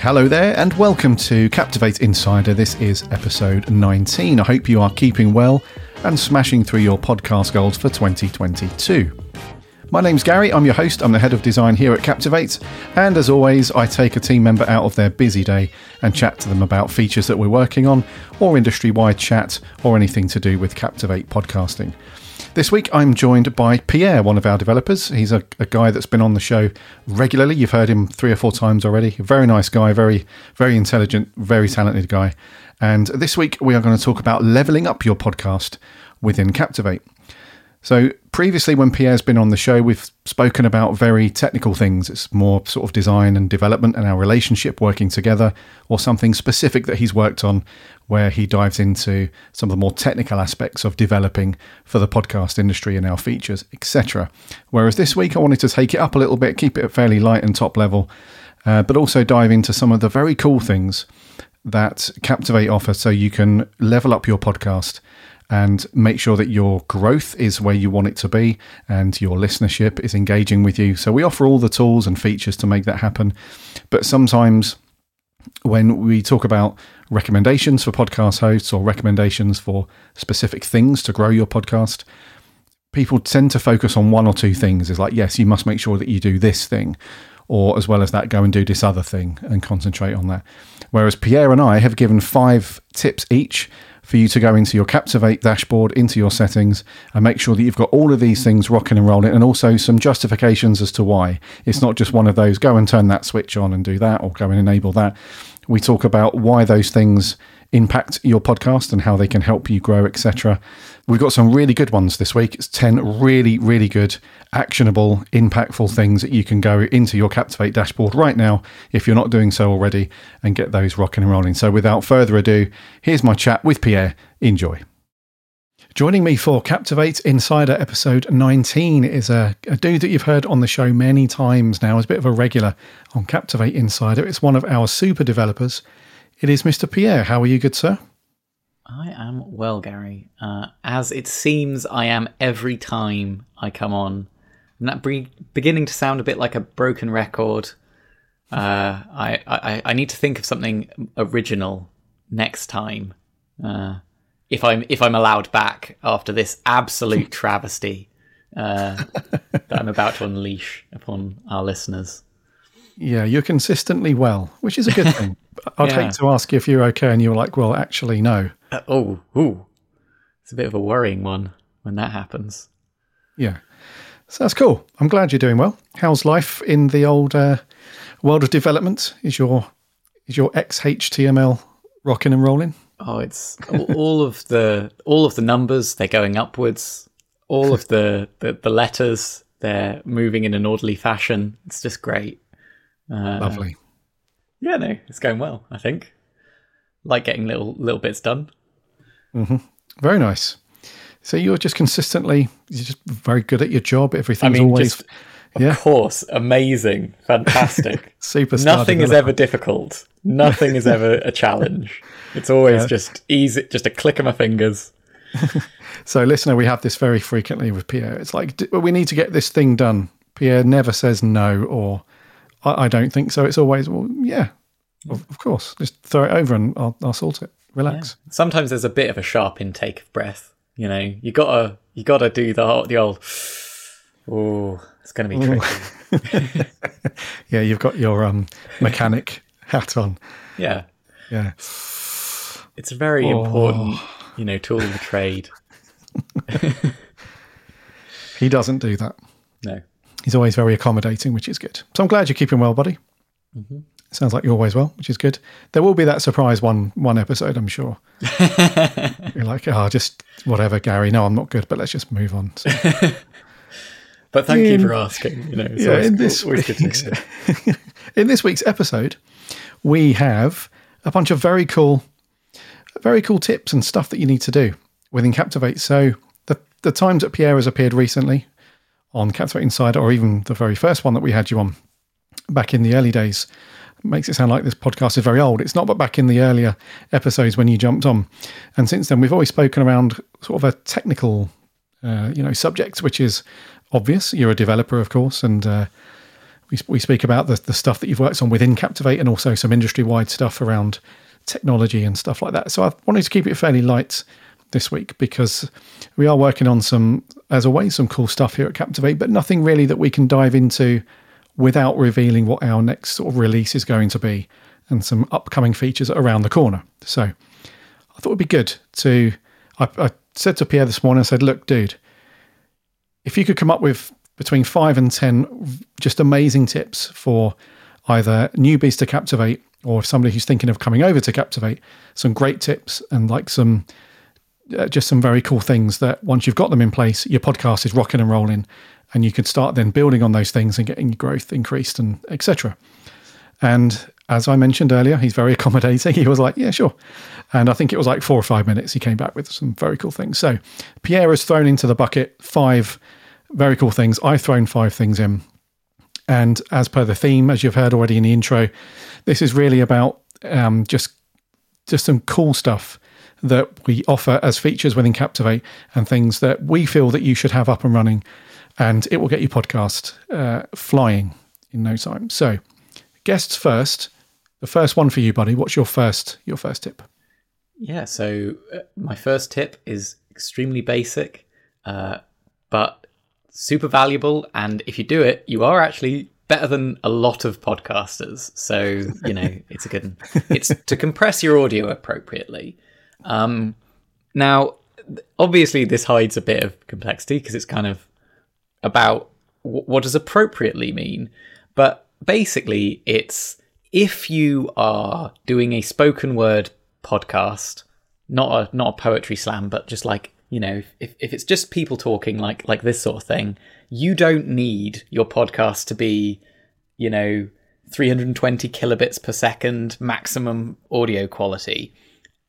Hello there, and welcome to Captivate Insider. This is episode 19. I hope you are keeping well and smashing through your podcast goals for 2022. My name's Gary, I'm your host, I'm the head of design here at Captivate, and as always, I take a team member out of their busy day and chat to them about features that we're working on, or industry wide chat, or anything to do with Captivate podcasting. This week, I'm joined by Pierre, one of our developers. He's a, a, guy that's been on the show regularly. You've heard him three or four times already. Very nice guy, very, very intelligent, very talented guy. And this week, we are going to talk about leveling up your podcast within Captivate. So, previously, when Pierre's been on the show, we've spoken about very technical things. It's more sort of design and development and our relationship working together, or something specific that he's worked on where he dives into some of the more technical aspects of developing for the podcast industry and our features, etc. Whereas this week, I wanted to take it up a little bit, keep it fairly light and top level, uh, but also dive into some of the very cool things that Captivate offers so you can level up your podcast and make sure that your growth is where you want it to be and your listenership is engaging with you. So we offer all the tools and features to make that happen. But sometimes when we talk about recommendations for podcast hosts or recommendations for specific things to grow your podcast, people tend to focus on one or two things. It's like, yes, you must make sure that you do this thing, or as well as that, go and do this other thing and concentrate on that. Whereas Pierre and I have given five tips each for you to go into your Captivate dashboard, into your settings, and make sure that you've got all of these things rocking and rolling, and also some justifications as to why. It's not just one of those go and turn that switch on and do that, or go and enable that. We talk about why those things impact your podcast and how they can help you grow, etc. We've got some really good ones this week. It's 10 really, really good, actionable, impactful things that you can go into your Captivate dashboard right now if you're not doing so already and get those rocking and rolling. So without further ado, here's my chat with Pierre. Enjoy. Joining me for Captivate Insider episode 19 is a, a, dude that you've heard on the show many times now, as a bit of a regular on Captivate Insider. It's one of our super developers. It is Mr. Pierre. How are you, good sir? I am well, Gary. Uh, as it seems I am every time I come on. I'm that bre- beginning to sound a bit like a broken record. Uh, I, I, I need to think of something original next time. Uh, if I'm if I'm allowed back after this absolute travesty uh, that I'm about to unleash upon our listeners. Yeah, you're consistently well, which is a good thing. I'd yeah. hate to ask you if you're okay, and you were like, "Well, actually, no." Uh, oh, ooh, it's a bit of a worrying one when that happens. Yeah, so that's cool. I'm glad you're doing well. How's life in the old uh, world of development? Is your is your XHTML rocking and rolling? Oh, it's all of the all of the numbers they're going upwards. All of the, the, the letters they're moving in an orderly fashion. It's just great. Uh, Lovely. Yeah, no, it's going well. I think. Like getting little little bits done. Mm-hmm. Very nice. So you're just consistently you're just very good at your job. Everything's I mean, always. Just, of yeah. course, amazing, fantastic. Super. Nothing is ever difficult. Nothing is ever a challenge. It's always yeah. just easy, just a click of my fingers. so, listener, we have this very frequently with Pierre. It's like we need to get this thing done. Pierre never says no or I, I don't think so. It's always well, yeah, of, of, course. Just throw it over and I'll, I'll sort it. Relax. Yeah. Sometimes there's a bit of a sharp intake of breath. You know, you gotta you gotta do the the old. Oh, it's going to be tricky. yeah, you've got your um, mechanic hat on. Yeah. Yeah. It's a very oh. important, you know, tool of the trade. he doesn't do that. No. He's always very accommodating, which is good. So I'm glad you're keeping well, buddy. Mm-hmm. Sounds like you're always well, which is good. There will be that surprise one one episode, I'm sure. you're like, oh, just whatever, Gary. No, I'm not good, but let's just move on. So. But thank in, you for asking. You know, yeah, in this week's, in this week's episode, we have a bunch of very cool, very cool tips and stuff that you need to do within Captivate. So the the times that Pierre has appeared recently on Captivate Insider, or even the very first one that we had you on back in the early days, makes it sound like this podcast is very old. It's not, but back in the earlier episodes when you jumped on, and since then we've always spoken around sort of a technical, uh, you know, subject, which is obvious. You're a developer, of course, and uh, we, we speak about the, the stuff that you've worked on within Captivate and also some industry wide stuff around technology and stuff like that. So I wanted to keep it fairly light this week because we are working on some, as always, some cool stuff here at Captivate, but nothing really that we can dive into without revealing what our next sort of release is going to be and some upcoming features around the corner. So I thought it'd be good to. I, I said to Pierre this morning, I said, look, dude, if you could come up with between five and 10 just amazing tips for either newbies to Captivate or somebody who's thinking of coming over to Captivate, some great tips and like some uh, just some very cool things that once you've got them in place, your podcast is rocking and rolling, and you can start then building on those things and getting your growth increased and etc. And as I mentioned earlier, he's very accommodating. He was like, "Yeah, sure," and I think it was like four or five minutes. He came back with some very cool things. So Pierre has thrown into the bucket five very cool things. I've thrown five things in, and as per the theme, as you've heard already in the intro, this is really about um, just just some cool stuff that we offer as features within Captivate and things that we feel that you should have up and running, and it will get your podcast uh, flying in no time. So, guests first. The first one for you, buddy. What's your first your first tip? Yeah. So uh, my first tip is extremely basic, uh, but super valuable. And if you do it, you are actually better than a lot of podcasters. So you know it's a good. It's to compress your audio appropriately. Um, now, obviously, this hides a bit of complexity because it's kind of about w- what does appropriately mean. But basically, it's if you are doing a spoken word podcast, not a not a poetry slam, but just like you know, if, if it's just people talking like like this sort of thing, you don't need your podcast to be, you know, 320 kilobits per second maximum audio quality.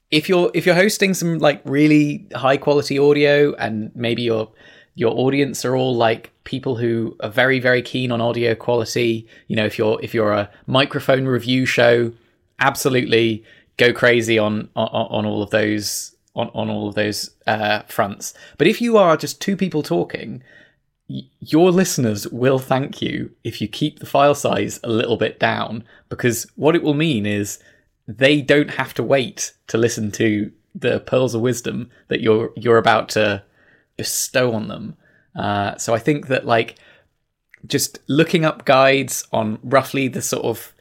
If you're if you're hosting some like really high quality audio and maybe your your audience are all like people who are very very keen on audio quality. You know if you're if you're a microphone review show absolutely go crazy on on, on all of those on, on all of those uh, fronts. But if you are just two people talking your listeners will thank you if you keep the file size a little bit down because what it will mean is they don't have to wait to listen to the pearls of wisdom that you're you're about to bestow on them. Uh, so I think that like just looking up guides on roughly the sort of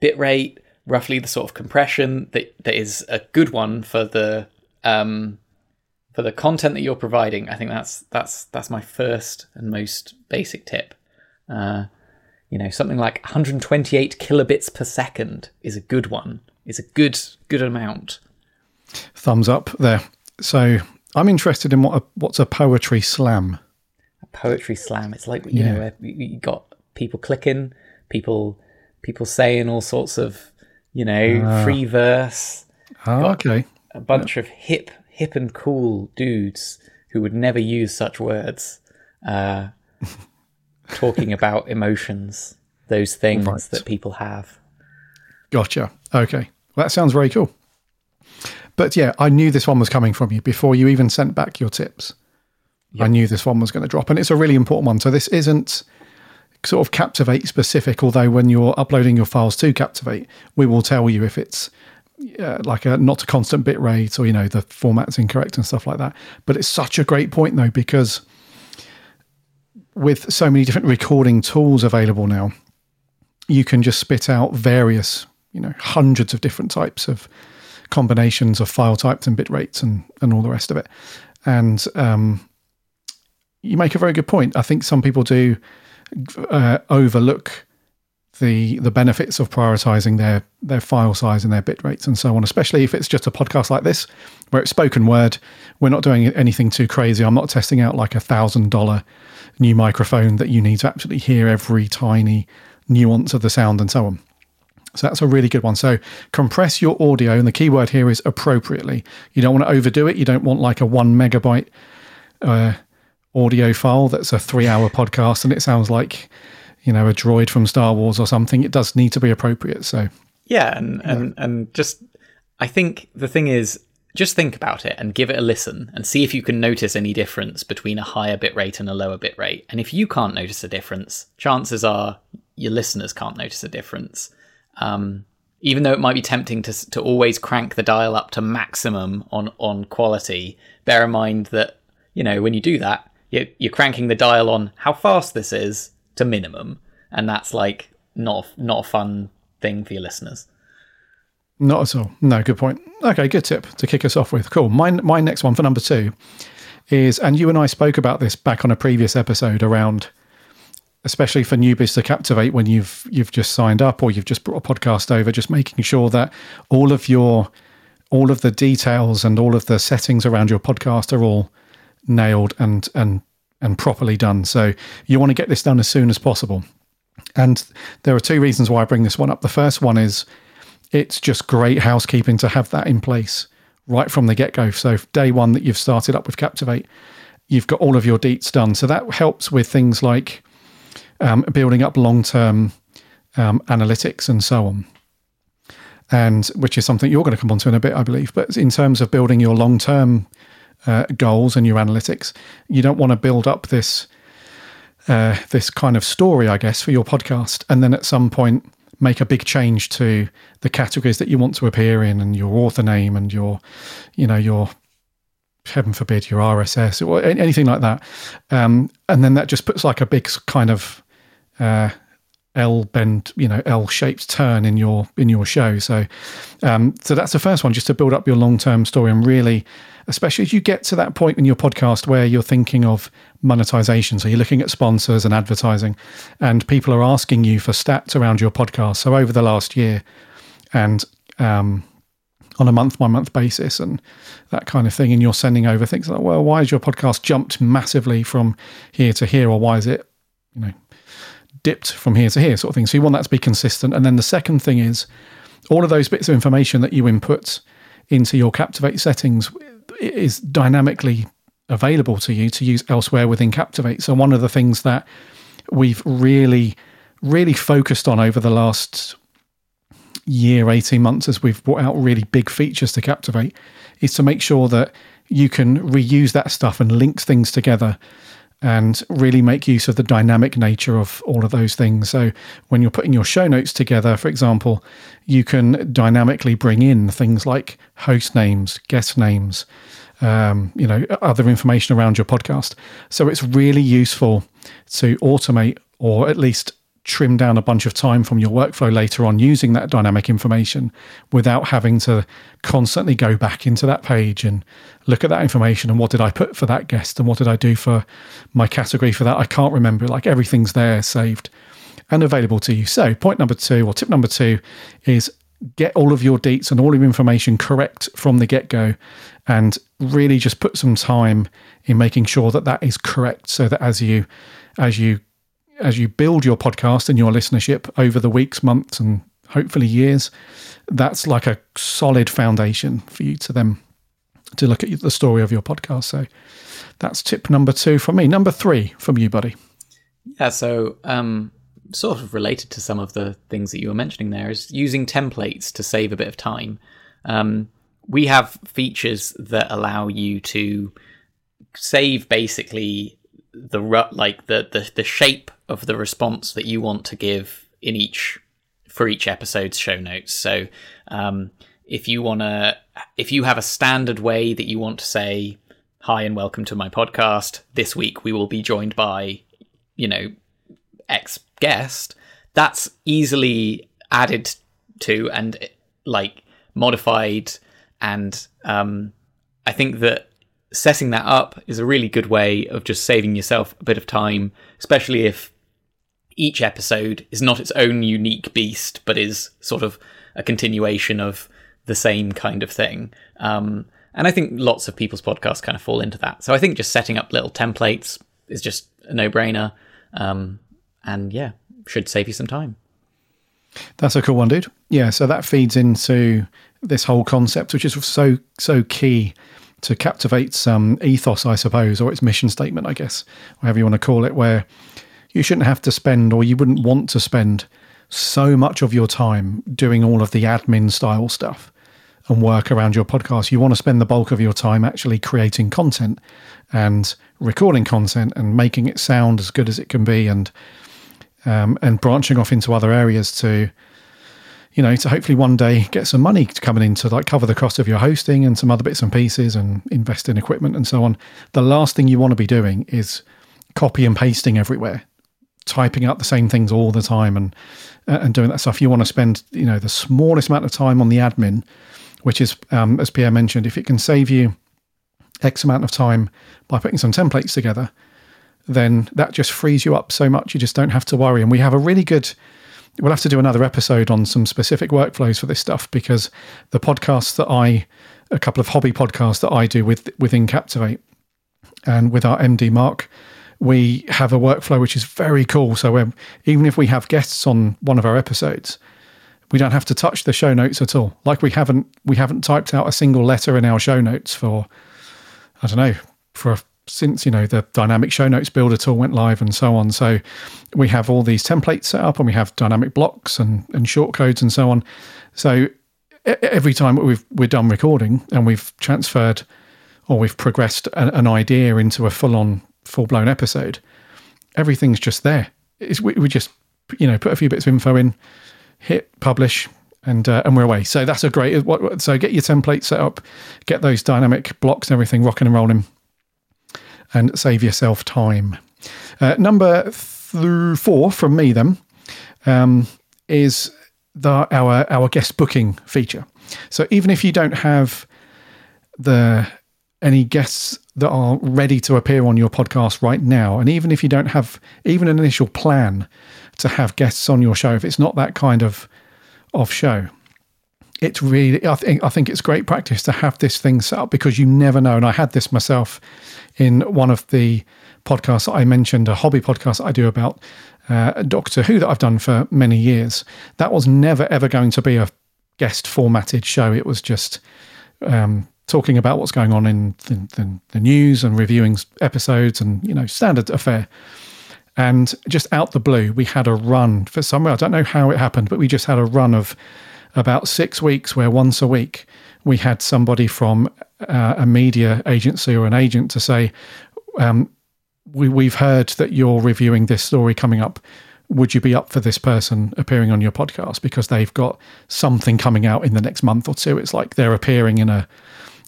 bit rate, roughly the sort of compression that that is a good one for the um, for the content that you're providing. I think that's that's that's my first and most basic tip. Uh, you know, something like 128 kilobits per second is a good one is a good good amount. Thumbs up there. So I'm interested in what a, what's a poetry slam. A poetry slam. It's like you yeah. know you got people clicking, people people saying all sorts of you know uh, free verse. Oh, okay. A bunch of hip hip and cool dudes who would never use such words, uh, talking about emotions, those things right. that people have. Gotcha. Okay. Well, that sounds very cool. But yeah, I knew this one was coming from you before you even sent back your tips. Yep. I knew this one was going to drop, and it's a really important one. So this isn't sort of Captivate specific, although when you're uploading your files to Captivate, we will tell you if it's uh, like a not a constant bit rate or you know the format's incorrect and stuff like that. But it's such a great point though because with so many different recording tools available now, you can just spit out various you know hundreds of different types of combinations of file types and bit rates and and all the rest of it. And um, you make a very good point. I think some people do uh, overlook the the benefits of prioritizing their their file size and their bit rates and so on. Especially if it's just a podcast like this, where it's spoken word. We're not doing anything too crazy. I'm not testing out like a thousand dollar new microphone that you need to actually hear every tiny nuance of the sound and so on. So that's a really good one. So compress your audio, and the keyword here is appropriately. You don't want to overdo it. You don't want like a one megabyte uh, audio file that's a three hour podcast and it sounds like, you know, a droid from Star Wars or something. It does need to be appropriate. So yeah, and and and just I think the thing is just think about it and give it a listen and see if you can notice any difference between a higher bit rate and a lower bit rate. And if you can't notice a difference, chances are your listeners can't notice a difference. Um, even though it might be tempting to to always crank the dial up to maximum on on quality, bear in mind that you know when you do that, you're, you're cranking the dial on how fast this is to minimum, and that's like not not a fun thing for your listeners. Not at all. No, good point. Okay, good tip to kick us off with. Cool. My my next one for number two is, and you and I spoke about this back on a previous episode around, especially for newbies to captivate when you've you've just signed up or you've just brought a podcast over, just making sure that all of your all of the details and all of the settings around your podcast are all nailed and and and properly done. So you want to get this done as soon as possible. And there are two reasons why I bring this one up. The first one is it's just great housekeeping to have that in place right from the get go. So, day one that you've started up with Captivate, you've got all of your deets done. So, that helps with things like um, building up long term um, analytics and so on. And which is something you're going to come onto in a bit, I believe. But in terms of building your long term uh, goals and your analytics, you don't want to build up this. Uh, this kind of story, I guess, for your podcast, and then at some point make a big change to the categories that you want to appear in and your author name and your, you know, your heaven forbid your RSS or anything like that. Um, and then that just puts like a big kind of uh, L bend, you know, L shaped turn in your in your show. So, um, so that's the first one, just to build up your long term story and really, especially as you get to that point in your podcast where you're thinking of monetization. So you're looking at sponsors and advertising, and people are asking you for stats around your podcast. So over the last year, and um, on a month by month basis and that kind of thing. And you're sending over things like, well, why has your podcast jumped massively from here to here? Or why is it, you know, dipped from here to here, sort of thing. So you want that to be consistent. And then the second thing is all of those bits of information that you input into your Captivate settings is dynamically available to you to use elsewhere within Captivate. So, one of the things that we've really, really focused on over the last year, 18 months, as we've brought out really big features to Captivate, is to make sure that you can reuse that stuff and link things together and really make use of the dynamic nature of all of those things. So, when you're putting your show notes together, for example, you can dynamically bring in things like host names, guest names, um, you know, other information around your podcast. So it's really useful to automate or at least trim down a bunch of time from your workflow later on using that dynamic information without having to constantly go back into that page and look at that information and what did I put for that guest and what did I do for my category for that. I can't remember. Like everything's there saved and available to you. So, point number two, or tip number two, is get all of your deets and all of your information correct from the get go and really just put some time in making sure that that is correct so that as you as you as you build your podcast and your listenership over the weeks months and hopefully years that's like a solid foundation for you to then to look at the story of your podcast. So that's tip number two from me. Number three from you buddy. Yeah so um sort of related to some of the things that you were mentioning there is using templates to save a bit of time. Um, we have features that allow you to save basically the like the, the the shape of the response that you want to give in each for each episode's show notes. So um, if you want to, if you have a standard way that you want to say hi and welcome to my podcast, this week we will be joined by, you know, X guest. That's easily added to and like modified and um, I think that setting that up is a really good way of just saving yourself a bit of time, especially if each episode is not its own unique beast, but is sort of a continuation of the same kind of thing. Um, and I think lots of people's podcasts kind of fall into that. So I think just setting up little templates is just a no brainer. Um, and yeah, should save you some time. That's a cool one, dude. Yeah, so that feeds into this whole concept, which is so so key to captivate some ethos, I suppose, or its mission statement, I guess, whatever you want to call it, where you shouldn't have to spend, or you wouldn't want to spend, so much of your time doing all of the admin style stuff and work around your podcast. You want to spend the bulk of your time actually creating content and recording content and making it sound as good as it can be and um, and branching off into other areas to, you know, to hopefully one day get some money coming in to like cover the cost of your hosting and some other bits and pieces and invest in equipment and so on. The last thing you want to be doing is copy and pasting everywhere, typing out the same things all the time and uh, and doing that stuff. You want to spend, you know, the smallest amount of time on the admin, which is, um, as Pierre mentioned, if it can save you X amount of time by putting some templates together, then that just frees you up so much. You just don't have to worry. And we have a really good, we'll have to do another episode on some specific workflows for this stuff because the podcasts that I, a couple of hobby podcasts that I do with within Captivate and with our MD Mark, we have a workflow which is very cool. So um, even if we have guests on one of our episodes, we don't have to touch the show notes at all. Like we haven't we haven't typed out a single letter in our show notes for I don't know for since you know the dynamic show notes builder tool went live and so on. So we have all these templates set up and we have dynamic blocks and and short codes and so on. So every time we've we're done recording and we've transferred or we've progressed an, an idea into a full on full blown episode, everything's just there. It's, we, we just you know put a few bits of info in, hit publish, and uh, and we're away. So that's a great. So get your template set up, get those dynamic blocks and everything rocking and rolling, and save yourself time. Uh, number th- four from me then um, is the our our guest booking feature. So even if you don't have the any guests that are ready to appear on your podcast right now, and even if you don't have even an initial plan to have guests on your show, if it's not that kind of of show, it's really I think I think it's great practice to have this thing set up because you never know. And I had this myself in one of the podcasts I mentioned, a hobby podcast I do about uh, Doctor Who that I've done for many years. That was never ever going to be a guest formatted show. It was just um, talking about what's going on in the, the, the news and reviewing episodes and you know standard affair. And just out the blue, we had a run for somewhere. I don't know how it happened, but we just had a run of about six weeks where once a week we had somebody from uh, a media agency or an agent to say, um, we, we've heard that you're reviewing this story coming up. Would you be up for this person appearing on your podcast? Because they've got something coming out in the next month or two. It's like they're appearing in a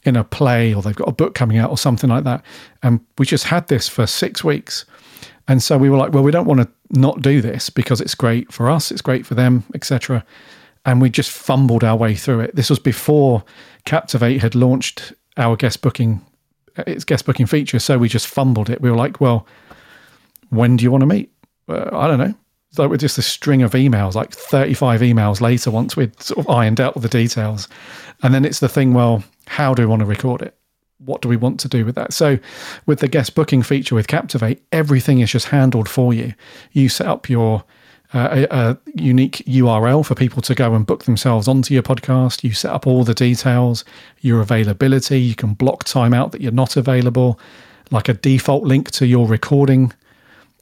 in a play or they've got a book coming out or something like that. And we just had this for six weeks. And so we were like, well, we don't want to not do this because it's great for us, it's great for them, etc. And we just fumbled our way through it. This was before Captivate had launched our guest booking, its guest booking feature. So we just fumbled it. We were like, well, when do you want to meet? Uh, I don't know. So we're just a string of emails, like 35 emails later, once we'd sort of ironed out all the details. And then it's the thing, well, how do we want to record it? What do we want to do with that? So, with the guest booking feature with Captivate, everything is just handled for you. You set up your uh, a, a, unique URL for people to go and book themselves onto your podcast. You set up all the details, your availability. You can block time out that you're not available, like a default link to your recording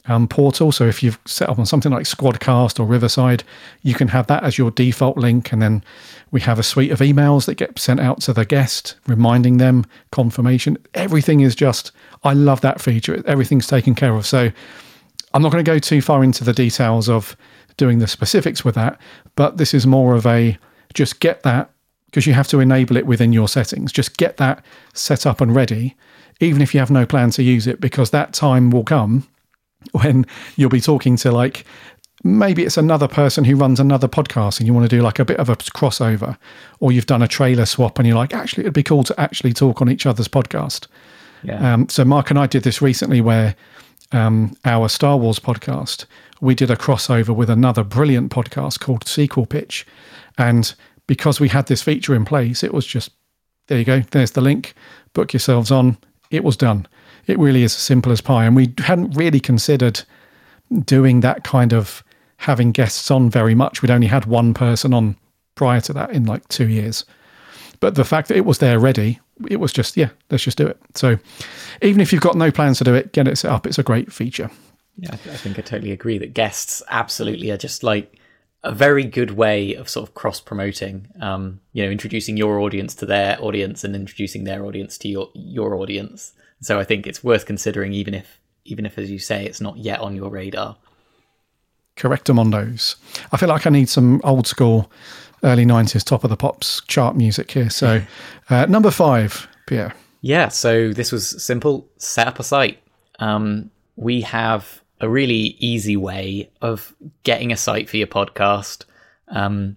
um, portal. So if you've set up on something like Squadcast or Riverside, you can have that as your default link. And then we have a suite of emails that get sent out to the guest, reminding them, confirmation. Everything is just, I love that feature. Everything's taken care of. So I'm not going to go too far into the details of doing the specifics with that, but this is more of a just get that because you have to enable it within your settings. Just get that set up and ready, even if you have no plan to use it, because that time will come when you'll be talking to like maybe it's another person who runs another podcast and you want to do like a bit of a crossover or you've done a trailer swap and you're like actually it'd be cool to actually talk on each other's podcast yeah. Um, so mark and i did this recently where um, our star wars podcast we did a crossover with another brilliant podcast called sequel pitch and because we had this feature in place it was just there you go there's the link book yourselves on it was done it really is as simple as pie. And we hadn't really considered doing that kind of having guests on very much. We'd only had one person on prior to that in like two years. But the fact that it was there ready, it was just, yeah, let's just do it. So even if you've got no plans to do it, get it set up. It's a great feature. Yeah, I think I totally agree that guests absolutely are just like a very good way of sort of cross promoting, um, you know, introducing your audience to their audience and introducing their audience to your, your audience. So I think it's worth considering, even if even if, as you say, it's not yet on your radar. Correctamondos. I feel like I need some old school, early 90s top of the pops chart music here. So, uh, number five, Pierre. Yeah, so this was simple set up a site. Um, we have a really easy way of getting a site for your podcast um,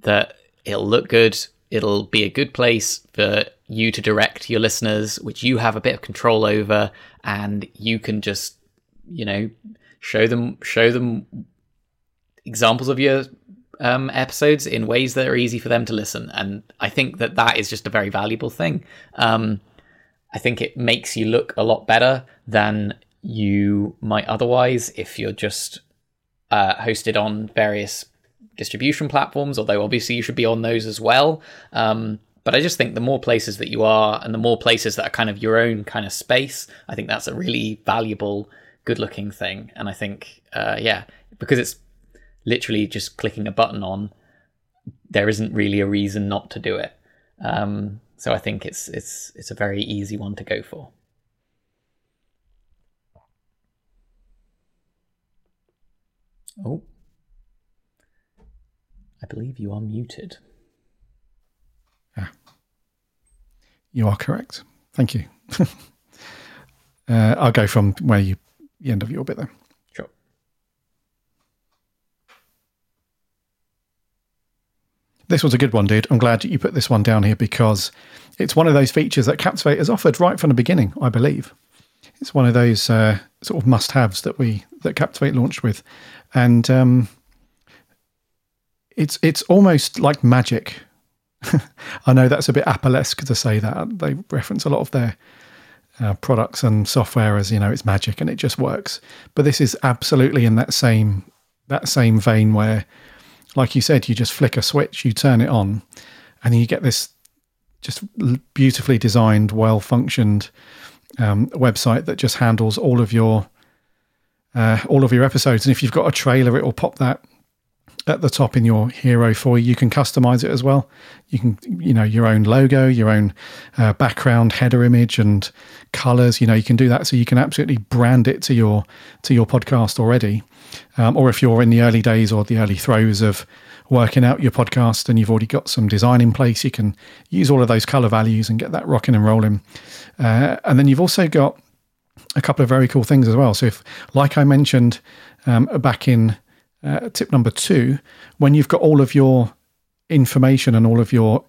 that it'll look good, it'll be a good place for you to direct your listeners, which you have a bit of control over, and you can just, you know, show them show them examples of your um, episodes in ways that are easy for them to listen. And I think that that is just a very valuable thing. Um, I think it makes you look a lot better than you might otherwise if you're just uh, hosted on various distribution platforms, although obviously you should be on those as well. Um, but I just think the more places that you are and the more places that are kind of your own kind of space, I think that's a really valuable, good looking thing. And I think, uh, yeah, because it's literally just clicking a button on, there isn't really a reason not to do it. Um, so I think it's it's it's a very easy one to go for. Oh, I believe you are muted. Yeah. You are correct. Thank you. uh, I'll go from where you the end of your bit there. Sure. This was a good one, dude. I'm glad you put this one down here because it's one of those features that Captivate has offered right from the beginning, I believe. It's one of those uh, sort of must-haves that we that Captivate launched with, and um, it's it's almost like magic. I know that's a bit Apple-esque to say that. They reference a lot of their uh, products and software as you know it's magic and it just works. But this is absolutely in that same that same vein where like you said, you just flick a switch, you turn it on, and you get this just beautifully designed, well functioned um, website that just handles all of your uh, all of your episodes. And if you've got a trailer, it will pop that at the top in your hero for you. You can customize it as well. You can, you know, your own logo, your own uh, background header image and colors. You know, you can do that, so you can absolutely brand it to your to your podcast already. Um, or if you're in the early days or the early throes of working out your podcast and you've already got some design in place, you can use all of those color values and get that rocking and rolling. Uh, and then you've also got a couple of very cool things as well. So if, like I mentioned um, back in uh, tip number two, when you've got all of your information and all of your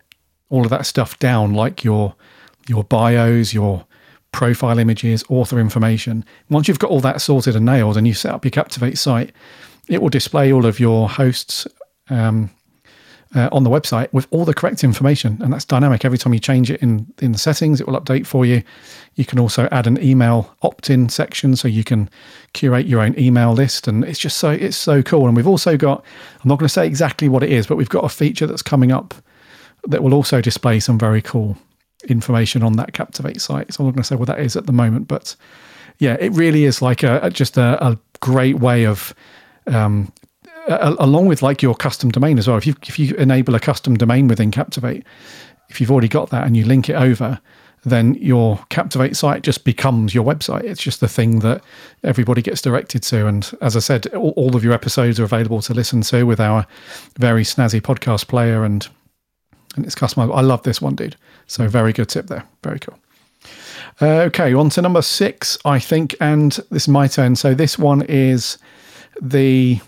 all of that stuff down, like your your bios, your profile images, author information. Once you've got all that sorted and nailed, and you set up your Captivate site, it will display all of your hosts um, uh, on the website with all the correct information, and that's dynamic. Every time you change it in in the settings, it will update for you. You can also add an email opt-in section, so you can curate your own email list, and it's just so it's so cool. And we've also got I'm not going to say exactly what it is, but we've got a feature that's coming up that will also display some very cool information on that Captivate site. So I'm not going to say what that is at the moment, but yeah, it really is like a, just a, a great way of um, along with like your custom domain as well. If you if you enable a custom domain within Captivate, if you've already got that and you link it over, then your Captivate site just becomes your website. It's just the thing that everybody gets directed to. And as I said, all, all of your episodes are available to listen to with our very snazzy podcast player and and it's customizable. I love this one, dude. So very good tip there. Very cool. Uh, okay, on to number six, I think, and this is my turn. So this one is the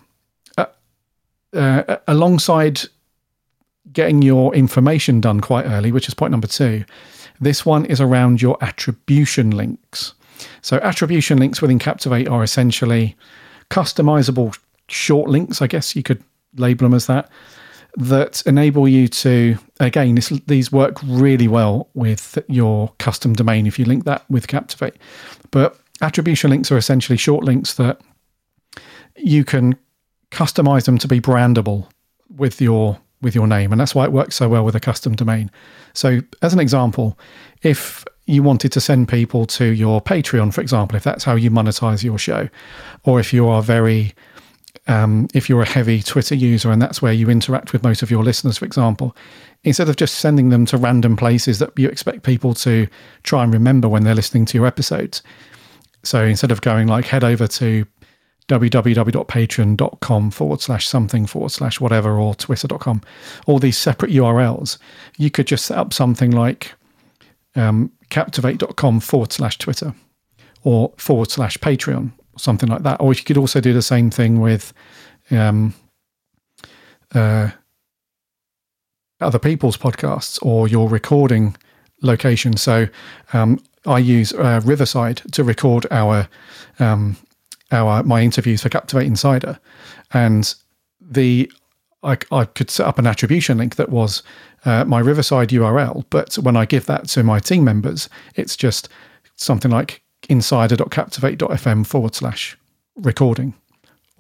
uh, alongside getting your information done quite early, which is point number two, this one is around your attribution links. So, attribution links within Captivate are essentially customizable short links, I guess you could label them as that, that enable you to, again, this, these work really well with your custom domain if you link that with Captivate. But attribution links are essentially short links that you can customize them to be brandable with your with your name. And that's why it works so well with a custom domain. So as an example if you wanted to send people to your patreon for example if that's how you monetize your show or if you are very um, if you're a heavy twitter user and that's where you interact with most of your listeners for example instead of just sending them to random places that you expect people to try and remember when they're listening to your episodes. So instead of going like head over to www.patreon.com forward slash something forward slash whatever or twitter.com, all these separate URLs, you could just set up something like um, captivate.com forward slash Twitter or forward slash Patreon, something like that. Or you could also do the same thing with um, uh, other people's podcasts or your recording location. So um, I use uh, Riverside to record our um, our my interviews for Captivate Insider, and the I, I could set up an attribution link that was uh, my Riverside URL, but when I give that to my team members, it's just something like insider.captivate.fm forward slash recording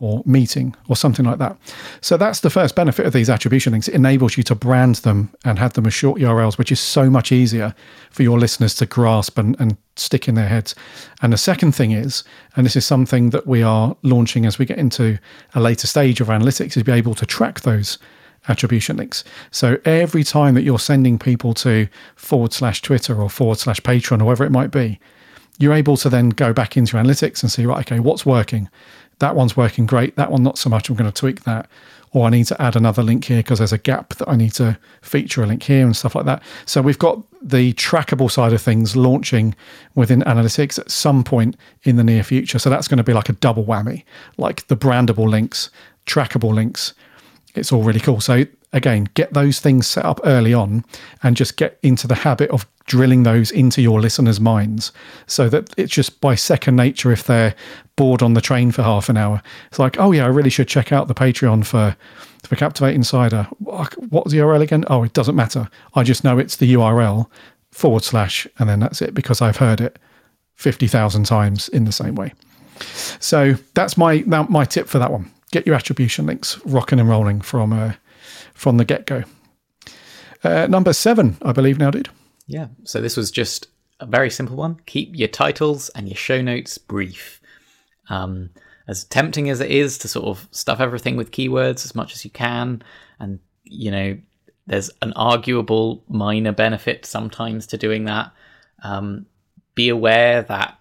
or meeting or something like that. So that's the first benefit of these attribution links. It enables you to brand them and have them as short URLs, which is so much easier for your listeners to grasp and, and stick in their heads. And the second thing is, and this is something that we are launching as we get into a later stage of analytics, is be able to track those attribution links. So every time that you're sending people to forward slash Twitter or forward slash Patreon or whatever it might be, you're able to then go back into analytics and see, right, okay, what's working? That one's working great. That one, not so much. I'm going to tweak that. Or I need to add another link here because there's a gap that I need to feature a link here and stuff like that. So we've got the trackable side of things launching within analytics at some point in the near future. So that's going to be like a double whammy, like the brandable links, trackable links. It's all really cool. So again, get those things set up early on and just get into the habit of drilling those into your listeners' minds so that it's just by second nature if they're bored on the train for half an hour. It's like, oh yeah, I really should check out the Patreon for for Captivate Insider. What's the URL again? Oh, it doesn't matter. I just know it's the URL forward slash, and then that's it because I've heard it fifty thousand times in the same way. So that's my my tip for that one. Get your attribution links rocking and rolling from uh, from the get go. Uh, number seven, I believe now, dude. Yeah. So this was just a very simple one. Keep your titles and your show notes brief. Um, as tempting as it is to sort of stuff everything with keywords as much as you can, and you know, there's an arguable minor benefit sometimes to doing that. Um, be aware that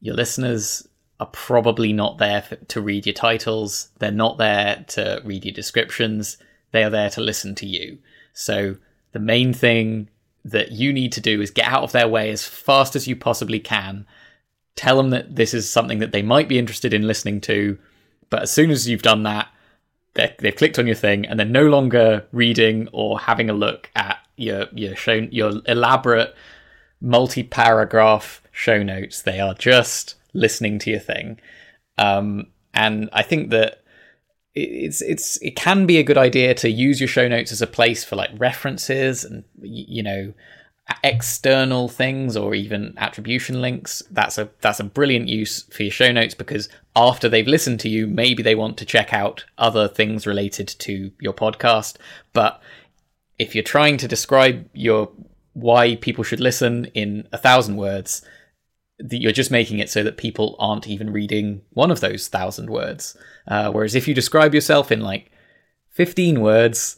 your listeners are probably not there for, to read your titles. They're not there to read your descriptions. They are there to listen to you. So the main thing that you need to do is get out of their way as fast as you possibly can. Tell them that this is something that they might be interested in listening to, but as soon as you've done that, they've clicked on your thing and they're no longer reading or having a look at your your your elaborate multi-paragraph show notes. They are just listening to your thing, um, and I think that it's it's it can be a good idea to use your show notes as a place for like references and you know external things or even attribution links. That's a that's a brilliant use for your show notes because after they've listened to you maybe they want to check out other things related to your podcast. But if you're trying to describe your why people should listen in a thousand words you're just making it so that people aren't even reading one of those thousand words. Uh, whereas if you describe yourself in like 15 words,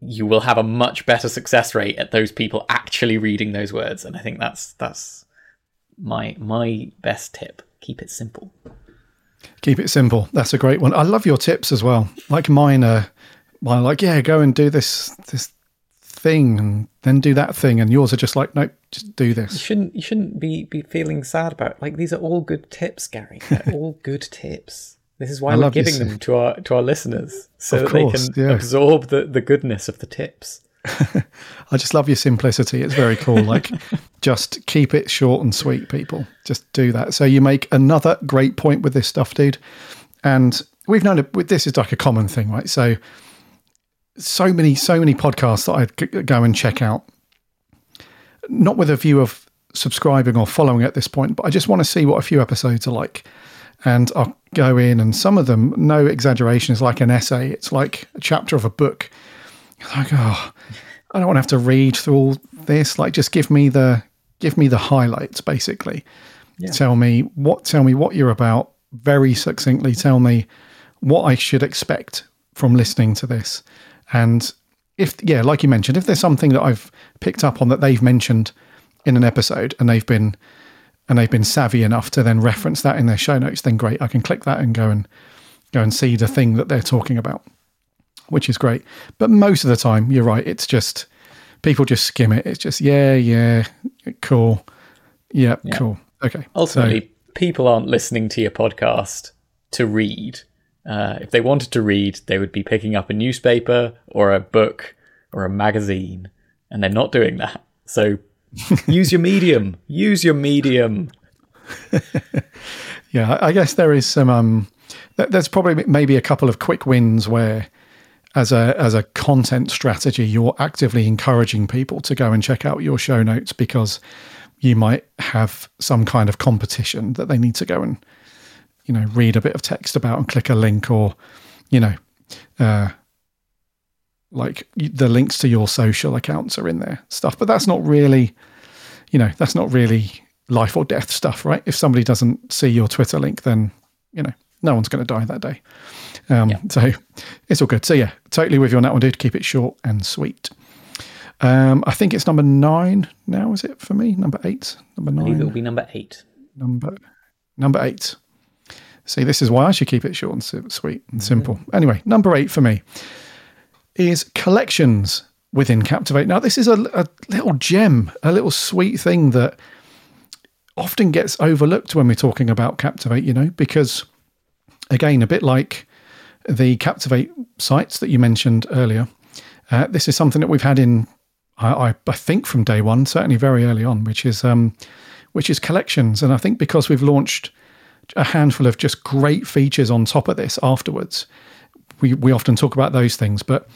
you will have a much better success rate at those people actually reading those words. And I think that's that's my my best tip. Keep it simple. Keep it simple. That's a great one. I love your tips as well. Like mine are, mine are like, yeah, go and do this this thing and then do that thing and yours are just like nope just do this you shouldn't you shouldn't be be feeling sad about it. like these are all good tips gary they're all good tips this is why I we're giving them to our to our listeners so that course, they can yeah. absorb the the goodness of the tips I just love your simplicity. It's very cool. Like, just keep it short and sweet, people. Just do that. So you make another great point with this stuff, dude. And we've known it. This is like a common thing, right? So so many, so many podcasts that I go and check out, not with a view of subscribing or following at this point, but I just want to see what a few episodes are like. And I'll go in, and some of them, no exaggeration, is like an essay. It's like a chapter of a book. like, oh, I don't want to have to read through all this. Like, just give me the give me the highlights, basically. Yeah. Tell me what tell me what you're about very succinctly. Tell me what I should expect from listening to this. And if, yeah, like you mentioned, if there's something that I've picked up on that they've mentioned in an episode and they've been and they've been savvy enough to then reference that in their show notes, then great. I can click that and go and go and see the thing that they're talking about, which is great. But most of the time, you're right. It's just people just skim it. It's just yeah, yeah, cool, yeah, yeah. cool, okay. Ultimately, so, people aren't listening to your podcast to read. Uh, if they wanted to read, they would be picking up a newspaper or a book or a magazine, and they're not doing that. So use your medium. Use your medium. yeah, I guess there is some. Um, there's probably maybe a couple of quick wins where, as a as a content strategy, you're actively encouraging people to go and check out your show notes because you might have some kind of competition that they need to go and you know read a bit of text about and click a link or you know uh, like the links to your social accounts are in there stuff but that's not really you know that's not really life or death stuff right if somebody doesn't see your twitter link then you know no one's going to die that day um, yeah. so it's all good so yeah totally with you on that one dude keep it short and sweet um, I think it's number nine now. Is it for me? Number eight. Number nine. I believe it will be number eight. Number number eight. See, this is why I should keep it short and sweet and simple. Mm-hmm. Anyway, number eight for me is collections within Captivate. Now, this is a, a little gem, a little sweet thing that often gets overlooked when we're talking about Captivate. You know, because again, a bit like the Captivate sites that you mentioned earlier. Uh, this is something that we've had in I, I, think from day one, certainly very early on, which is um, which is collections. And I think because we've launched a handful of just great features on top of this afterwards, we we often talk about those things. But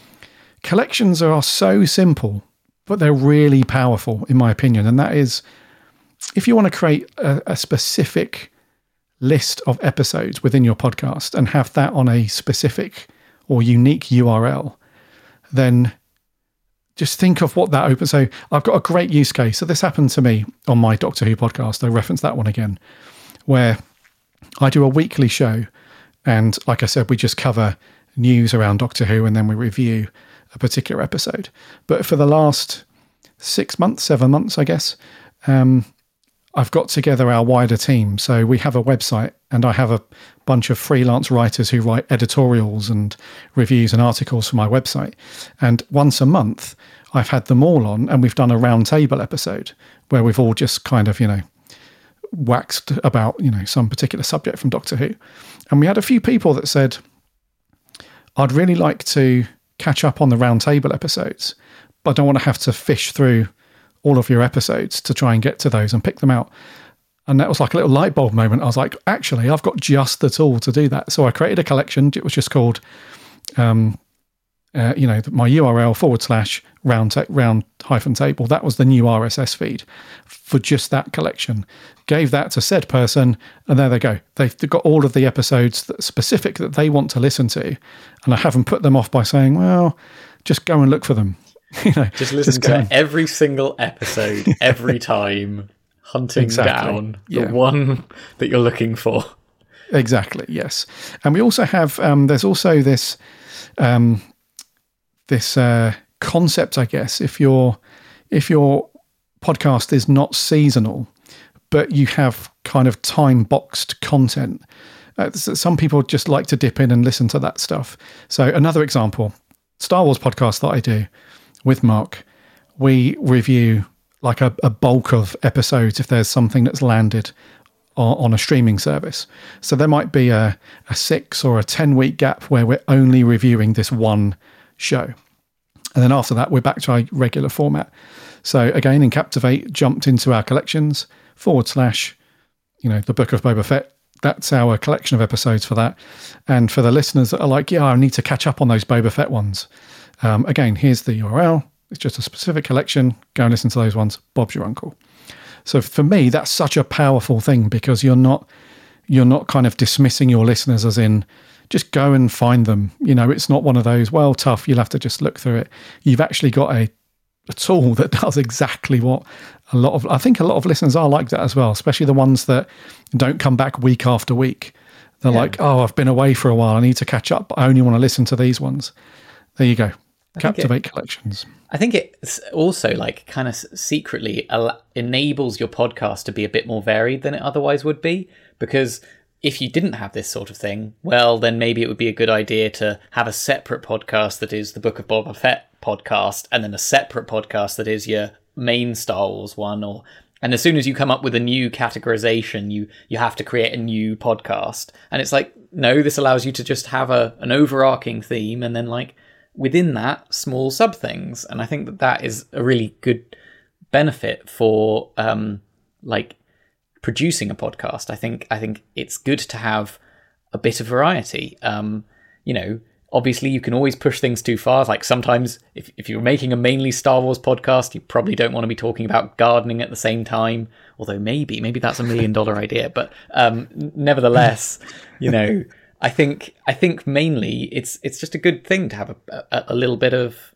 collections are so simple, but they're really powerful, in my opinion. And that is, if you want to create a, a specific list of episodes within your podcast and have that on a specific or unique URL, then just think of what that opens. So I've got a great use case. So this happened to me on my Doctor Who podcast. I reference that one again, where I do a weekly show, and like I said, we just cover news around Doctor Who, and then we review a particular episode. But for the last six months, seven months, I guess, um, I've got together our wider team. So we have a website, and I have a bunch of freelance writers who write editorials and reviews and articles for my website. And once a month, I've had them all on, and we've done a roundtable episode where we've all just kind of, you know, waxed about, you know, some particular subject from Doctor Who. And we had a few people that said, I'd really like to catch up on the roundtable episodes, but I don't want to have to fish through all of your episodes to try and get to those and pick them out. And that was like a little light bulb moment. I was like, actually, I've got just the tool to do that. So I created a collection. It was just called, um, uh, you know, my URL forward slash round ta- round hyphen table. That was the new RSS feed for just that collection. Gave that to said person, and there they go. They've got all of the episodes that specific that they want to listen to, and I haven't put them off by saying, well, just go and look for them. you know, just listen just to every single episode every time, hunting exactly. down the yeah. one that you're looking for. Exactly. Yes, and we also have. Um, there's also this um, this uh, concept, I guess. If your if your podcast is not seasonal, but you have kind of time boxed content. Uh, some people just like to dip in and listen to that stuff. So another example, Star Wars podcast that I do with Mark, we review like a, a bulk of episodes if there's something that's landed on, a streaming service. So there might be a, a six or a 10 week gap where we're only reviewing this one show. And then after that, we're back to our regular format. So again, in Captivate, jumped into our collections forward slash, you know, the Book of Boba Fett. That's our collection of episodes for that. And for the listeners that are like, yeah, I need to catch up on those Boba Fett ones. Um, again, here's the URL. It's just a specific collection. Go and listen to those ones. Bob's your uncle. So for me, that's such a powerful thing because you're not you're not kind of dismissing your listeners as in just go and find them. You know, it's not one of those, well, tough, you'll have to just look through it. You've actually got a, a tool that does exactly what a lot of I think a lot of listeners are like that as well, especially the ones that don't come back week after week. They're yeah. like, oh, I've been away for a while. I need to catch up, but I only want to listen to these ones. There you go Captivate it, collections. I think it also like kind of secretly al- enables your podcast to be a bit more varied than it otherwise would be because if you didn't have this sort of thing, well, then maybe it would be a good idea to have a separate podcast that is the Book of Boba Fett podcast, and then a separate podcast that is your main Star Wars one, or and as soon as you come up with a new categorization, you you have to create a new podcast. And it's like, no, this allows you to just have a an overarching theme, and then like within that, small sub things. And I think that that is a really good benefit for um like producing a podcast. I think I think it's good to have a bit of variety. Um, you know, obviously you can always push things too far. Like sometimes if if you're making a mainly Star Wars podcast, you probably don't want to be talking about gardening at the same time. Although maybe maybe that's a million dollar idea. But um, nevertheless, you know, I think I think mainly it's it's just a good thing to have a, a, a little bit of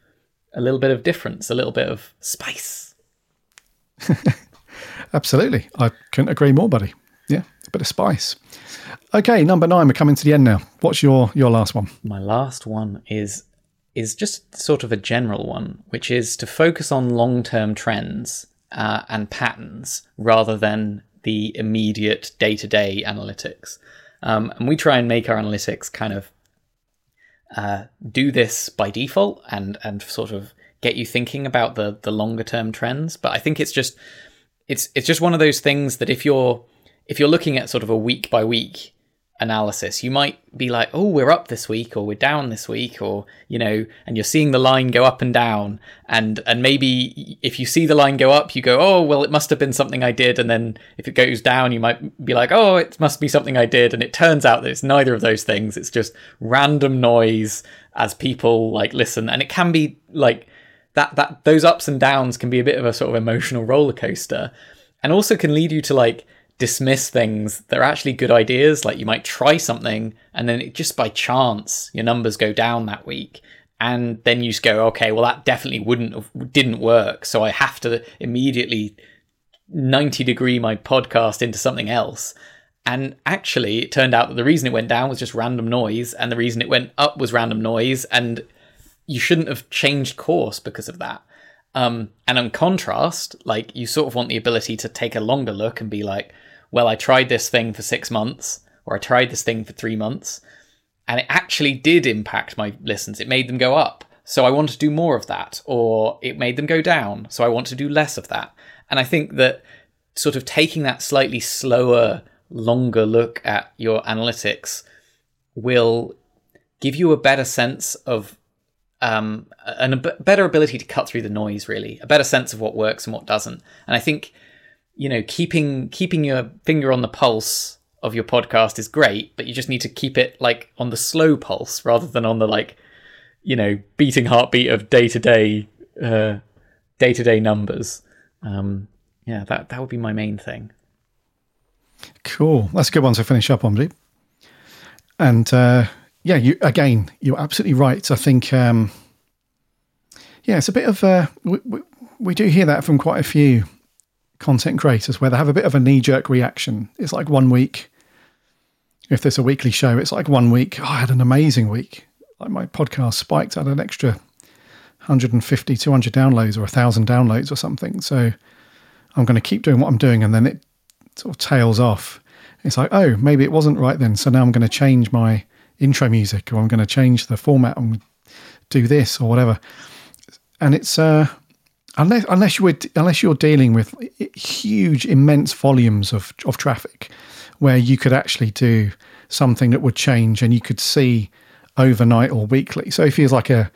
a little bit of difference, a little bit of spice. Absolutely. I couldn't agree more, buddy. Yeah, a bit of spice. Okay, number nine, we're coming to the end now. What's your your last one? My last one is is just sort of a general one, which is to focus on long term trends uh, and patterns rather than the immediate day to day analytics. Um, and we try and make our analytics kind of uh, do this by default and and sort of get you thinking about the the longer term trends. But I think it's just it's it's just one of those things that if you're if you're looking at sort of a week by week analysis, you might be like, "Oh, we're up this week, or we're down this week, or you know," and you're seeing the line go up and down, and and maybe if you see the line go up, you go, "Oh, well, it must have been something I did," and then if it goes down, you might be like, "Oh, it must be something I did," and it turns out that it's neither of those things. It's just random noise as people like listen, and it can be like that that those ups and downs can be a bit of a sort of emotional roller coaster and also can lead you to like dismiss things that are actually good ideas. Like you might try something and then it, just by chance your numbers go down that week and then you just go okay well that definitely wouldn't have, didn't work. So i have to immediately 90 degree my podcast into something else. And actually it turned out that the reason it went down was just random noise and the reason it went up was random noise and you shouldn't have changed course because of that. Um, and in contrast, like you sort of want the ability to take a longer look and be like, well, I tried this thing for six months, or I tried this thing for three months, and it actually did impact my listens. It made them go up. So I want to do more of that, or it made them go down. So I want to do less of that. And I think that sort of taking that slightly slower, longer look at your analytics will give you a better sense of um, and a b- better ability to cut through the noise, really, a better sense of what works and what doesn't. And I think, you know, keeping keeping your finger on the pulse of your podcast is great, but you just need to keep it like on the slow pulse rather than on the like, you know, beating heartbeat of day to day, day to day numbers. Um, yeah, that that would be my main thing. Cool, that's a good one to finish up on, Deep. And uh, yeah, you again, you're absolutely right. I think, um, yeah, it's a bit of uh, we, we, we do hear that from quite a few content creators where they have a bit of a knee jerk reaction. It's like one week, if there's a weekly show, it's like one week. Oh, I had an amazing week. Like my podcast spiked at an extra 150, 200 downloads or a thousand downloads or something. So I'm going to keep doing what I'm doing, and then it sort of tails off. It's like, oh, maybe it wasn't right then. So now I'm going to change my intro music or I'm going to change the format and do this or whatever. And it's uh, unless unless you would unless you're dealing with huge, immense volumes of of traffic, where you could actually do something that would change and you could see overnight or weekly. So if it's like a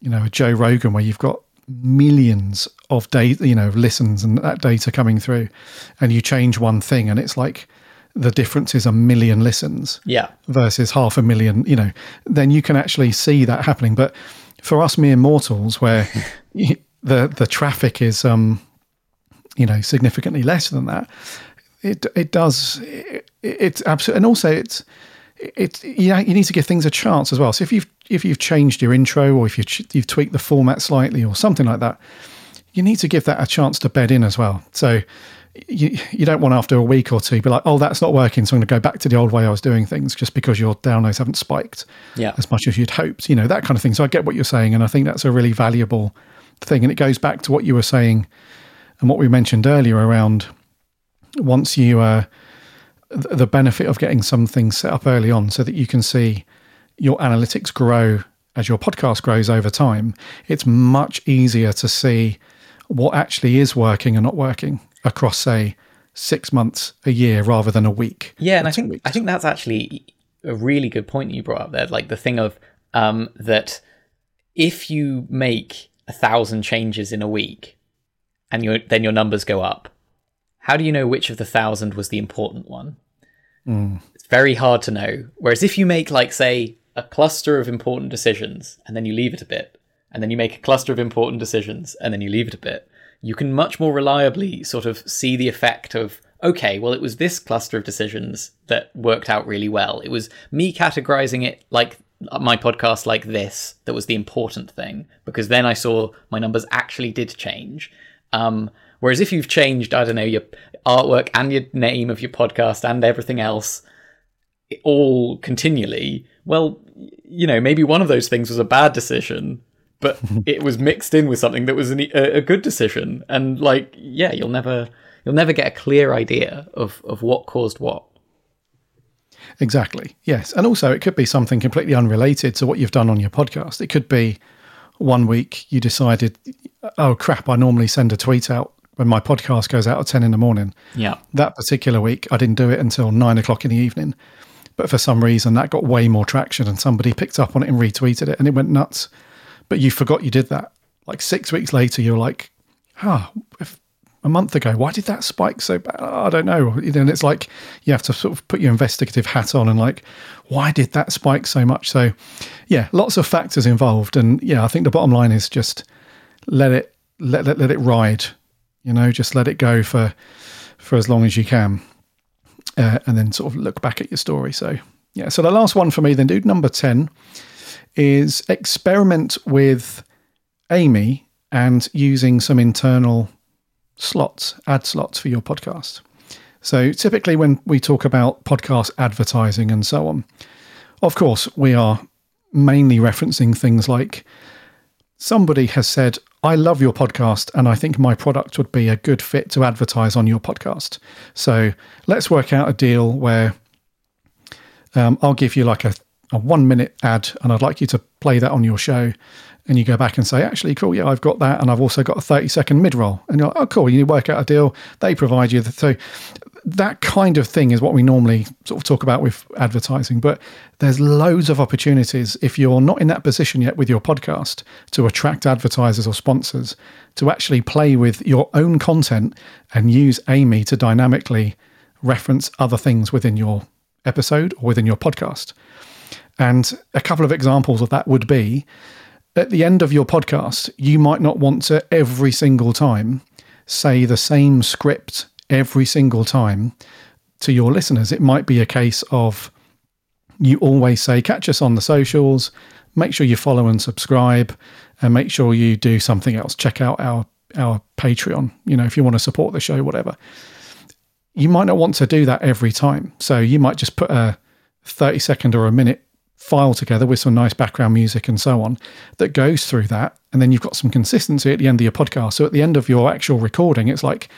you know a Joe Rogan where you've got millions of data, you know, listens and that data coming through, and you change one thing and it's like the difference is a million listens yeah. versus half a million you know then you can actually see that happening. But for us mere mortals where the the traffic is um you know significantly less than that it it does it, it's absolutely and also it's it's you know, you need to give things a chance as well. So if you've if you've changed your intro or if you you've tweaked the format slightly or something like that you need to give that a chance to bed in as well. So you, you don't want after a week or two be like, oh, that's not working, so I'm going to go back to the old way I was doing things just because your downloads haven't spiked Yeah. as much as you'd hoped, you know, that kind of thing. So I get what you're saying, and I think that's a really valuable thing. And it goes back to what you were saying and what we mentioned earlier around once you, uh, the benefit of getting something set up early on so that you can see your analytics grow as your podcast grows over time, it's much easier to see what actually is working and not working across, say, six months, a year, rather than a week. Yeah, and I think weeks. I think that's actually a really good point that you brought up there. Like the thing of um, that if you make a thousand changes in a week, and your then your numbers go up, how do you know which of the thousand was the important one? It's very hard to know. Whereas if you make like say a cluster of important decisions and then you leave it a bit, and then you make a cluster of important decisions and then you leave it a bit, you can much more reliably sort of see the effect of okay, well, it was this cluster of decisions that worked out really well. It was me categorizing it like my podcast like this that was the important thing because then I saw my numbers actually did change. Um, whereas if you've changed, I don't know, your artwork and your name of your podcast and everything else all continually, well, you know, maybe one of those things was a bad decision, but it was mixed in with something that was an, a, a good decision. And like, yeah, you'll never you'll never get a clear idea of of what caused what. Exactly. Yes. And also, it could be something completely unrelated to what you've done on your podcast. It could be one week you decided, oh, crap, I normally send a tweet out when my podcast goes out at 10 in the morning. Yeah. That particular week, I didn't do it until nine o'clock in the evening. But for some reason, that got way more traction and somebody picked up on it and retweeted it and it went nuts. But you forgot you did that. Like six weeks later, you're like, ah, if a month ago, why did that spike so bad? Oh, I don't know. Know, And it's like you have to sort of put your investigative hat on and like, why did that spike so much? So, yeah, lots of factors involved. And yeah, I think the bottom line is just let it let let, let it ride. You know, just let it go for for as long as you can, uh, and then sort of look back at your story. So yeah. So the last one for me, then, dude, number ten is experiment with AMIE and using some internal slots, ad slots for your podcast. So typically, when we talk about podcast advertising and so on, of course, we are mainly referencing things like somebody has said, I love your podcast and I think my product would be a good fit to advertise on your podcast. So let's work out a deal where um, I'll give you like a, a one minute ad and I'd like you to play that on your show. And you go back and say, actually, cool, yeah, I've got that. And I've also got a 30 second mid roll. And you're like, oh, cool, you work out a deal. They provide you. The, so that kind of thing is what we normally sort of talk about with advertising. But there's loads of opportunities if you're not in that position yet with your podcast to attract advertisers or sponsors to actually play with your own content and use AMIE to dynamically reference other things within your episode or within your podcast. And a couple of examples of that would be at the end of your podcast, you might not want to every single time say the same script every single time to your listeners. It might be a case of you always say, catch us on the socials, make sure you follow and subscribe, and make sure you do something else. Check out our our Patreon, you know, if you want to support the show, whatever. You might not want to do that every time. So you might just put a 30 second or a minute file together with some nice background music and so on that goes through that. And then you've got some consistency at the end of your podcast. So at the end of your actual recording, it's like,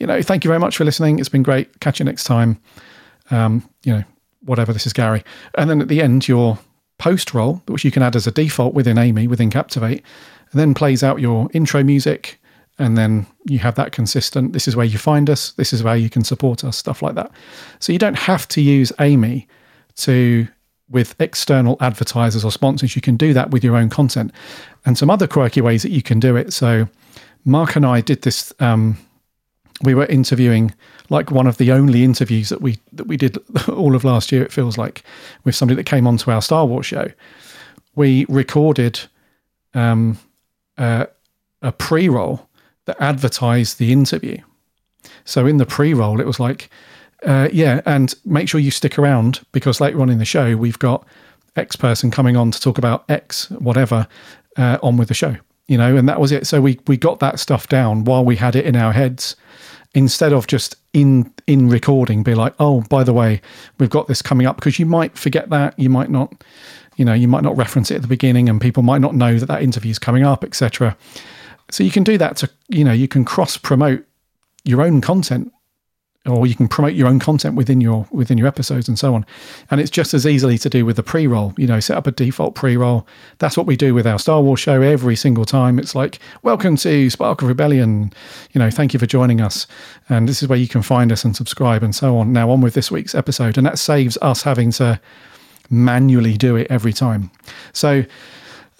you know, thank you very much for listening. It's been great. Catch you next time. Um, you know, whatever. This is Gary. And then at the end, your post roll, which you can add as a default within AMIE, within Captivate, and then plays out your intro music. And then you have that consistent. This is where you find us. This is where you can support us, stuff like that. So you don't have to use AMIE to with external advertisers or sponsors. You can do that with your own content and some other quirky ways that you can do it. So, Mark and I did this. Um, we were interviewing like one of the only interviews that we that we did all of last year. It feels like with somebody that came onto our Star Wars show. We recorded um, a pre-roll that advertised the interview. So in the pre-roll, it was like, uh, yeah, and make sure you stick around because later on in the show, we've got X person coming on to talk about X, whatever, uh, on with the show, you know, and that was it. So we, we got that stuff down while we had it in our heads. instead of just in in recording be like oh by the way we've got this coming up because you might forget that you might not you know you might not reference it at the beginning and people might not know that that interview is coming up etc so you can do that to you know you can cross promote your own content or you can promote your own content within your within your episodes and so on. And it's just as easily to do with the pre-roll you know set up a default pre-roll. That's what we do with our star wars show every single time. It's like welcome to spark of rebellion. You know thank you for joining us. And this is where you can find us and subscribe and so on. Now on with this week's episode and that saves us having to manually do it every time. So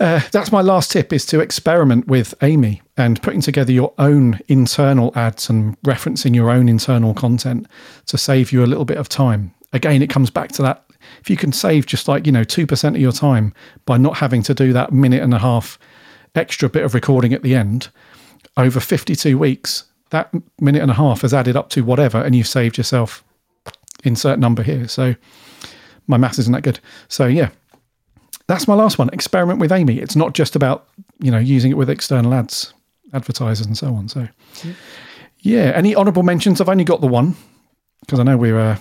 uh, that's my last tip is to experiment with AMIE and putting together your own internal ads and referencing your own internal content to save you a little bit of time. Again, it comes back to that. If you can save just like, you know, 2% of your time by not having to do that minute and a half extra bit of recording at the end over 52 weeks, that minute and a half has added up to whatever, and you've saved yourself insert number here. So my math isn't that good. So yeah, that's my last one. Experiment with AMIE. It's not just about you know using it with external ads, advertisers, and so on. So yeah, any honourable mentions? I've only got the one because I know we're uh,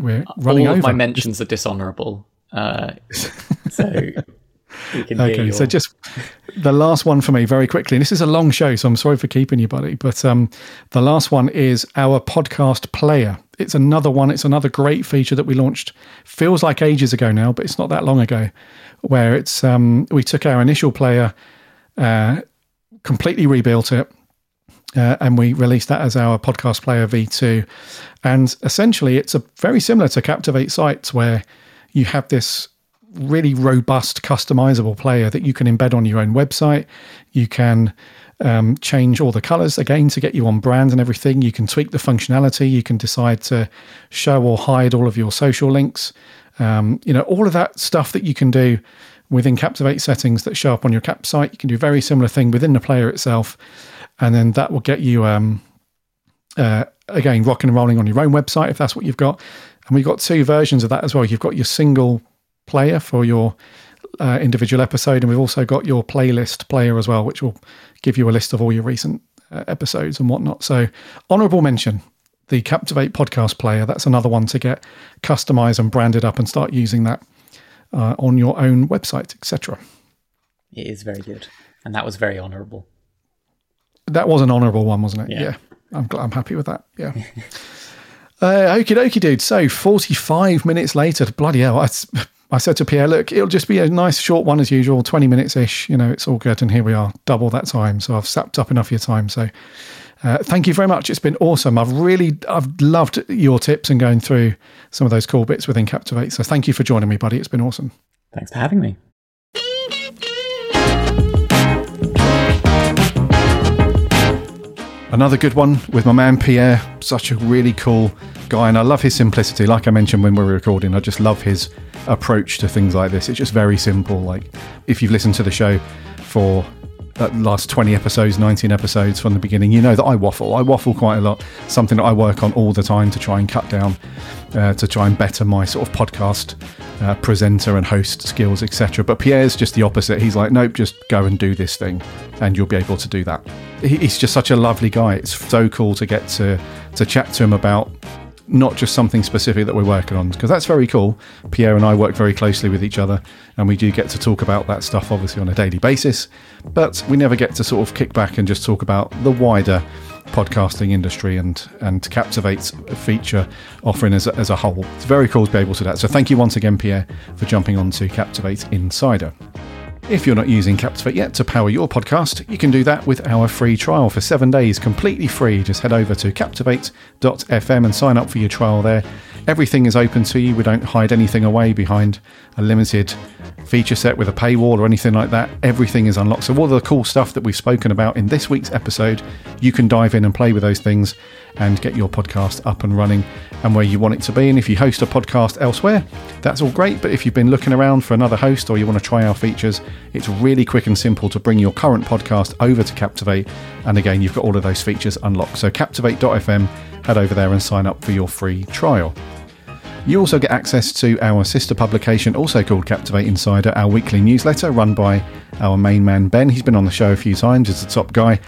we're running All over. of my mentions are dishonourable. Uh, so you can Okay, hear so just the last one for me, very quickly. And this is a long show, so I'm sorry for keeping you, buddy. But um, the last one is our podcast player. It's another one. It's another great feature that we launched. Feels like ages ago now, but it's not that long ago. Where it's um, we took our initial player, uh, completely rebuilt it, uh, and we released that as our podcast player V2. And essentially, it's a very similar to Captivate Sites, where you have this really robust, customizable player that you can embed on your own website. You can um, change all the colors again to get you on brand and everything. You can tweak the functionality. You can decide to show or hide all of your social links. Um, you know, all of that stuff that you can do within Captivate settings that show up on your Cap site. You can do a very similar thing within the player itself. And then that will get you, um, uh, again, rocking and rolling on your own website if that's what you've got. And we've got two versions of that as well. You've got your single player for your uh, individual episode, and we've also got your playlist player as well, which will give you a list of all your recent uh, episodes and whatnot. So, honourable mention the Captivate podcast player. That's another one to get customized and branded up and start using that uh, on your own website, etc. it is very good, and that was very honourable. That was an honourable one, wasn't it? Yeah. I'm glad, I'm happy with that. Yeah. uh, okie dokie, dude. So 45 minutes later, bloody hell. I, I said to Pierre, look, it'll just be a nice short one as usual, 20 minutes ish. You know, it's all good. And here we are, double that time. So I've sapped up enough of your time. So uh, thank you very much. It's been awesome. I've really, I've loved your tips and going through some of those cool bits within Captivate. So thank you for joining me, buddy. It's been awesome. Thanks for having me. Another good one with my man Pierre, such a really cool guy, and I love his simplicity. Like I mentioned when we were recording, I just love his approach to things like this. It's just very simple. Like if you've listened to the show for the last 20 episodes, 19 episodes from the beginning, you know that I waffle. I waffle quite a lot, something that I work on all the time to try and cut down, uh, to try and better my sort of podcast uh, presenter and host skills, etc. But Pierre's just the opposite. He's like, nope, just go and do this thing, and you'll be able to do that. He- He's just such a lovely guy. It's so cool to get to to chat to him about not just something specific that we're working on because that's very cool. Pierre and I work very closely with each other, and we do get to talk about that stuff obviously on a daily basis. But we never get to sort of kick back and just talk about the wider podcasting industry and and Captivate's feature offering as a, as a whole. It's very cool to be able to do that. So thank you once again, Pierre, for jumping on to Captivate Insider. If you're not using Captivate yet to power your podcast, you can do that with our free trial for seven days, completely free. Just head over to captivate.fm and sign up for your trial there. Everything is open to you. We don't hide anything away behind a limited feature set with a paywall or anything like that. Everything is unlocked. So, all the cool stuff that we've spoken about in this week's episode, you can dive in and play with those things and get your podcast up and running and where you want it to be. And if you host a podcast elsewhere, that's all great. But if you've been looking around for another host or you want to try our features, it's really quick and simple to bring your current podcast over to Captivate. And again, you've got all of those features unlocked. So, captivate.fm, head over there and sign up for your free trial. You also get access to our sister publication, also called Captivate Insider, our weekly newsletter run by our main man Ben. He's been on the show a few times, he's the top guy.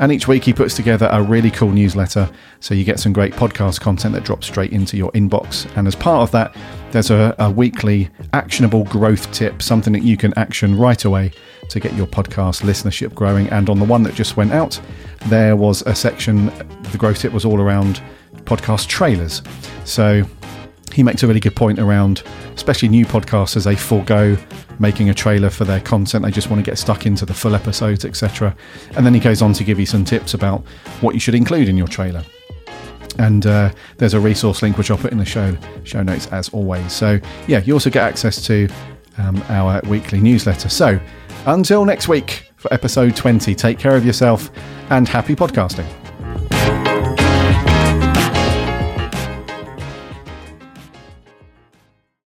And each week he puts together a really cool newsletter, so you get some great podcast content that drops straight into your inbox. And as part of that, there's a, a weekly actionable growth tip, something that you can action right away to get your podcast listenership growing. And on the one that just went out, there was a section, the growth tip was all around podcast trailers. So he makes a really good point around, especially new podcasters, they forego making a trailer for their content. They just want to get stuck into the full episodes, etc. And then he goes on to give you some tips about what you should include in your trailer. And uh, there's a resource link which I'll put in the show show notes as always. So yeah, you also get access to um, our weekly newsletter. So until next week for episode 20, take care of yourself and happy podcasting.